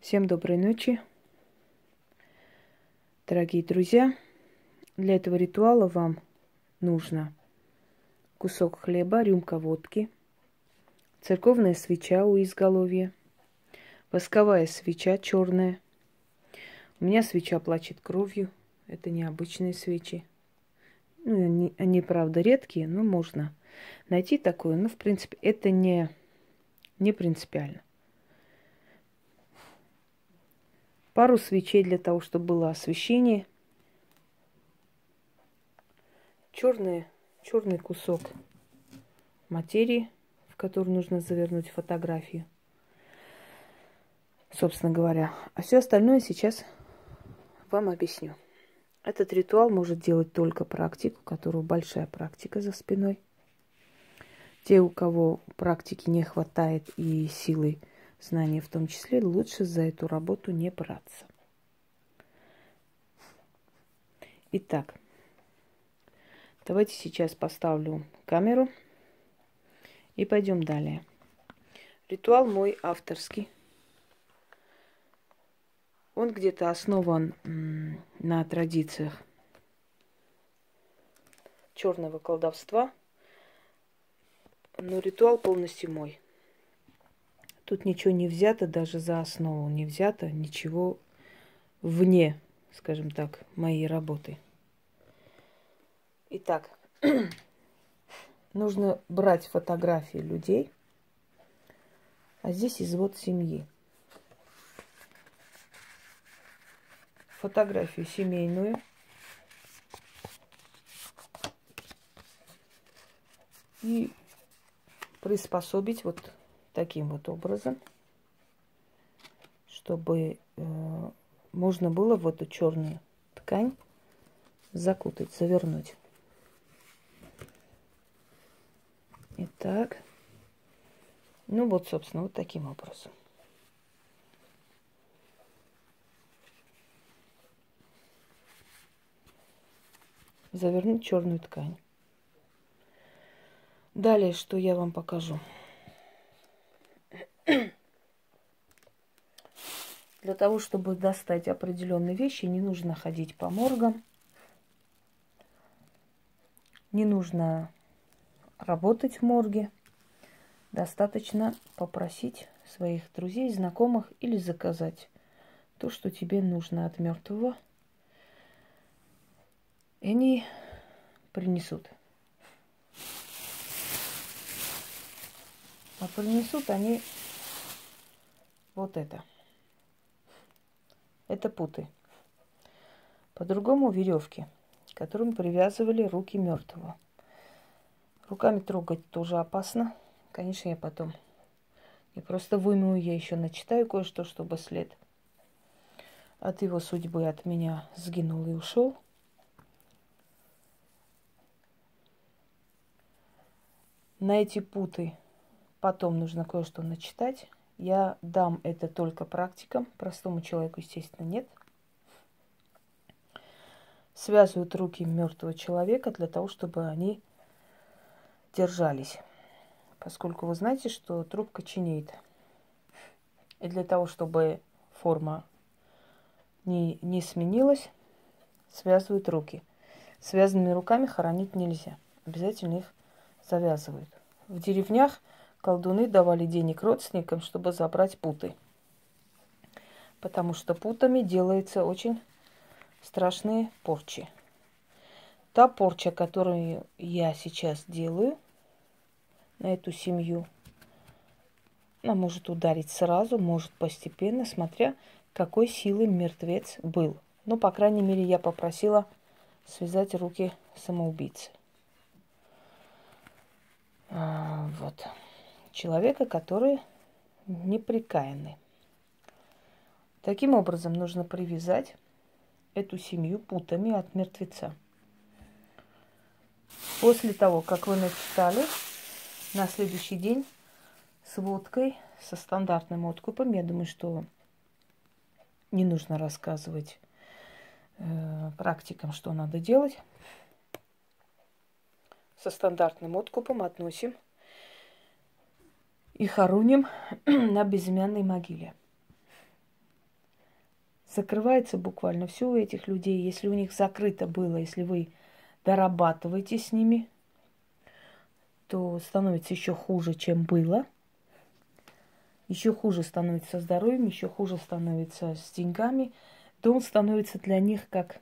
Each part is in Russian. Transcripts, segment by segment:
Всем доброй ночи, дорогие друзья. Для этого ритуала вам нужно кусок хлеба, рюмка водки, церковная свеча у изголовья, восковая свеча черная. У меня свеча плачет кровью. Это необычные свечи. Ну, они, они, правда, редкие, но можно найти такое. Но, в принципе, это не, не принципиально. Пару свечей для того, чтобы было освещение. Черный, черный кусок материи, в который нужно завернуть фотографию. Собственно говоря. А все остальное сейчас вам объясню. Этот ритуал может делать только практик, у которого большая практика за спиной. Те, у кого практики не хватает и силы знания в том числе, лучше за эту работу не браться. Итак, давайте сейчас поставлю камеру и пойдем далее. Ритуал мой авторский. Он где-то основан на традициях черного колдовства, но ритуал полностью мой – Тут ничего не взято даже за основу, не взято ничего вне, скажем так, моей работы. Итак, нужно брать фотографии людей, а здесь извод семьи. Фотографию семейную. И приспособить вот таким вот образом, чтобы э, можно было в эту черную ткань закутать, завернуть. Итак, ну вот, собственно, вот таким образом. Завернуть черную ткань. Далее, что я вам покажу. Для того, чтобы достать определенные вещи, не нужно ходить по моргам, не нужно работать в морге. Достаточно попросить своих друзей, знакомых или заказать то, что тебе нужно от мертвого. И они принесут. А принесут они вот это. Это путы. По-другому веревки, которым привязывали руки мертвого. Руками трогать тоже опасно. Конечно, я потом я просто вымою, я еще начитаю кое-что, чтобы след от его судьбы от меня сгинул и ушел. На эти путы потом нужно кое-что начитать. Я дам это только практикам, простому человеку, естественно, нет. Связывают руки мертвого человека для того, чтобы они держались. Поскольку вы знаете, что труп коченеет. И для того, чтобы форма не, не сменилась, связывают руки. Связанными руками хоронить нельзя. Обязательно их завязывают. В деревнях колдуны давали денег родственникам, чтобы забрать путы. Потому что путами делаются очень страшные порчи. Та порча, которую я сейчас делаю на эту семью, она может ударить сразу, может постепенно, смотря какой силы мертвец был. Ну, по крайней мере, я попросила связать руки самоубийцы. А, вот человека, который неприкаянный. Таким образом, нужно привязать эту семью путами от мертвеца. После того, как вы начитали, на следующий день с водкой, со стандартным откупом, я думаю, что не нужно рассказывать э, практикам, что надо делать. Со стандартным откупом относим – и хороним на безымянной могиле. закрывается буквально все у этих людей. Если у них закрыто было, если вы дорабатываете с ними, то становится еще хуже, чем было. Еще хуже становится со здоровьем, еще хуже становится с деньгами. Дом становится для них как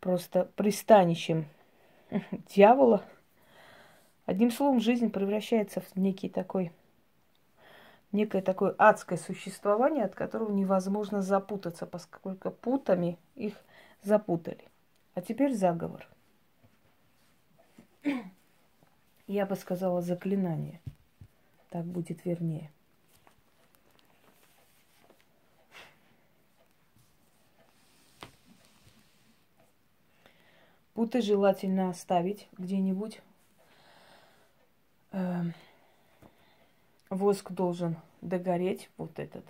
просто пристанищем дьявола. Одним словом, жизнь превращается в некий такой, некое такое адское существование, от которого невозможно запутаться, поскольку путами их запутали. А теперь заговор. Я бы сказала заклинание. Так будет вернее. Путы желательно оставить где-нибудь. Э, воск должен догореть, вот этот.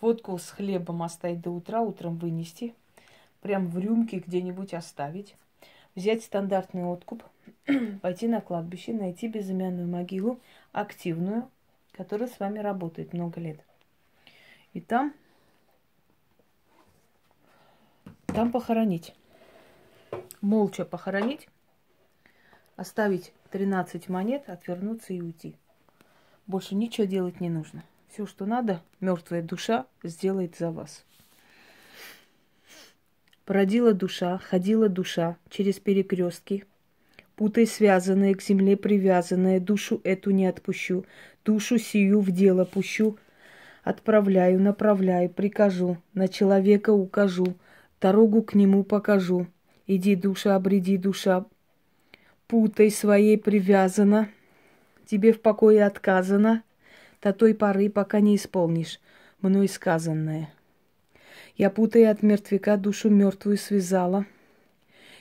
Водку с хлебом оставить до утра, утром вынести. Прям в рюмке где-нибудь оставить. Взять стандартный откуп, пойти на кладбище, найти безымянную могилу, активную, которая с вами работает много лет. И там там похоронить. Молча похоронить, оставить 13 монет, отвернуться и уйти. Больше ничего делать не нужно. Все, что надо, мертвая душа сделает за вас. Породила душа, ходила душа через перекрестки, путой связанная, к земле привязанная, душу эту не отпущу, душу сию в дело пущу, отправляю, направляю, прикажу, на человека укажу – дорогу к нему покажу. Иди, душа, обреди, душа, путой своей привязана, тебе в покое отказано, до той поры, пока не исполнишь мной сказанное. Я, путая от мертвяка, душу мертвую связала,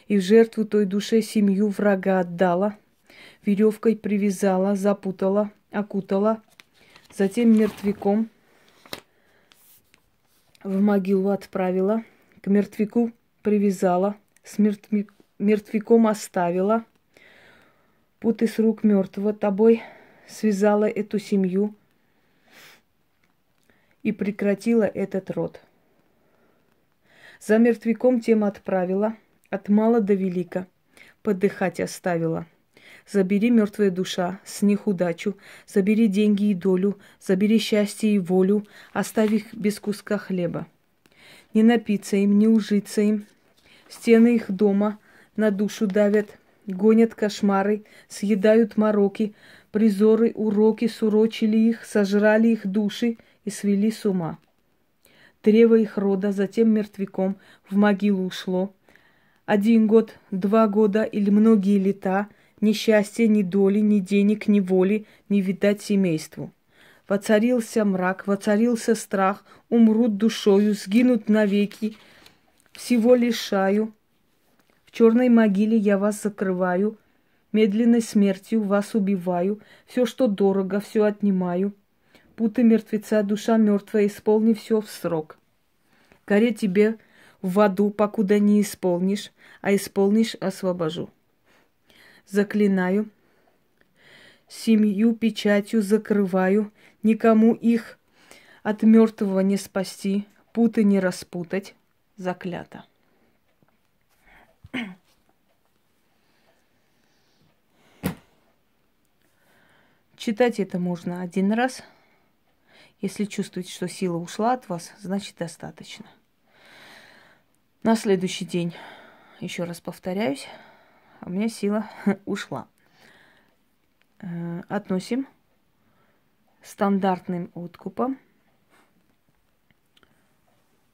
и в жертву той душе семью врага отдала, веревкой привязала, запутала, окутала, затем мертвяком в могилу отправила — к мертвяку привязала, с мертвяком оставила, путы с рук мертвого тобой связала эту семью и прекратила этот род. За мертвяком тем отправила, от мала до велика, подыхать оставила. Забери мертвая душа, с них удачу, забери деньги и долю, забери счастье и волю, оставь их без куска хлеба не напиться им, не ужиться им. Стены их дома на душу давят, гонят кошмары, съедают мороки, призоры, уроки сурочили их, сожрали их души и свели с ума. Древо их рода затем мертвяком в могилу ушло. Один год, два года или многие лета, ни счастья, ни доли, ни денег, ни воли не видать семейству. Воцарился мрак, воцарился страх, умрут душою, сгинут навеки. Всего лишаю. Черной могиле я вас закрываю, медленной смертью вас убиваю, все, что дорого, все отнимаю. Путы мертвеца, душа мертвая, исполни все в срок. Горе тебе в аду, покуда не исполнишь, а исполнишь, освобожу. Заклинаю, семью печатью закрываю, никому их от мертвого не спасти, путы не распутать, заклято. Читать это можно один раз. Если чувствуете, что сила ушла от вас, значит достаточно. На следующий день, еще раз повторяюсь, у меня сила ушла. Э, относим стандартным откупом,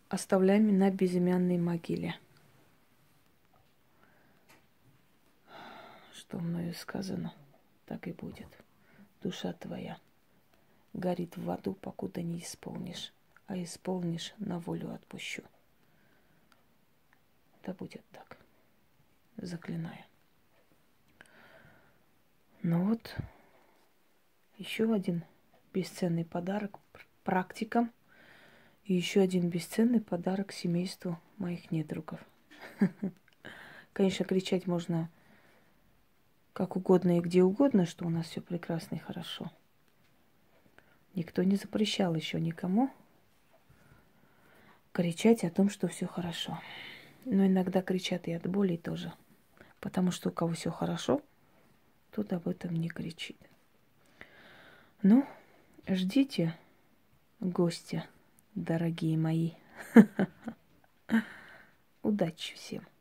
оставляем на безымянной могиле. Что мною сказано, так и будет. Душа твоя горит в аду, покуда не исполнишь, а исполнишь, на волю отпущу. Да будет так. Заклинаю. Ну вот, еще один бесценный подарок практикам и еще один бесценный подарок семейству моих недругов. Конечно, кричать можно как угодно и где угодно, что у нас все прекрасно и хорошо. Никто не запрещал еще никому кричать о том, что все хорошо. Но иногда кричат и от боли тоже. Потому что у кого все хорошо, тот об этом не кричит. Ну, ждите гостя, дорогие мои. Удачи всем!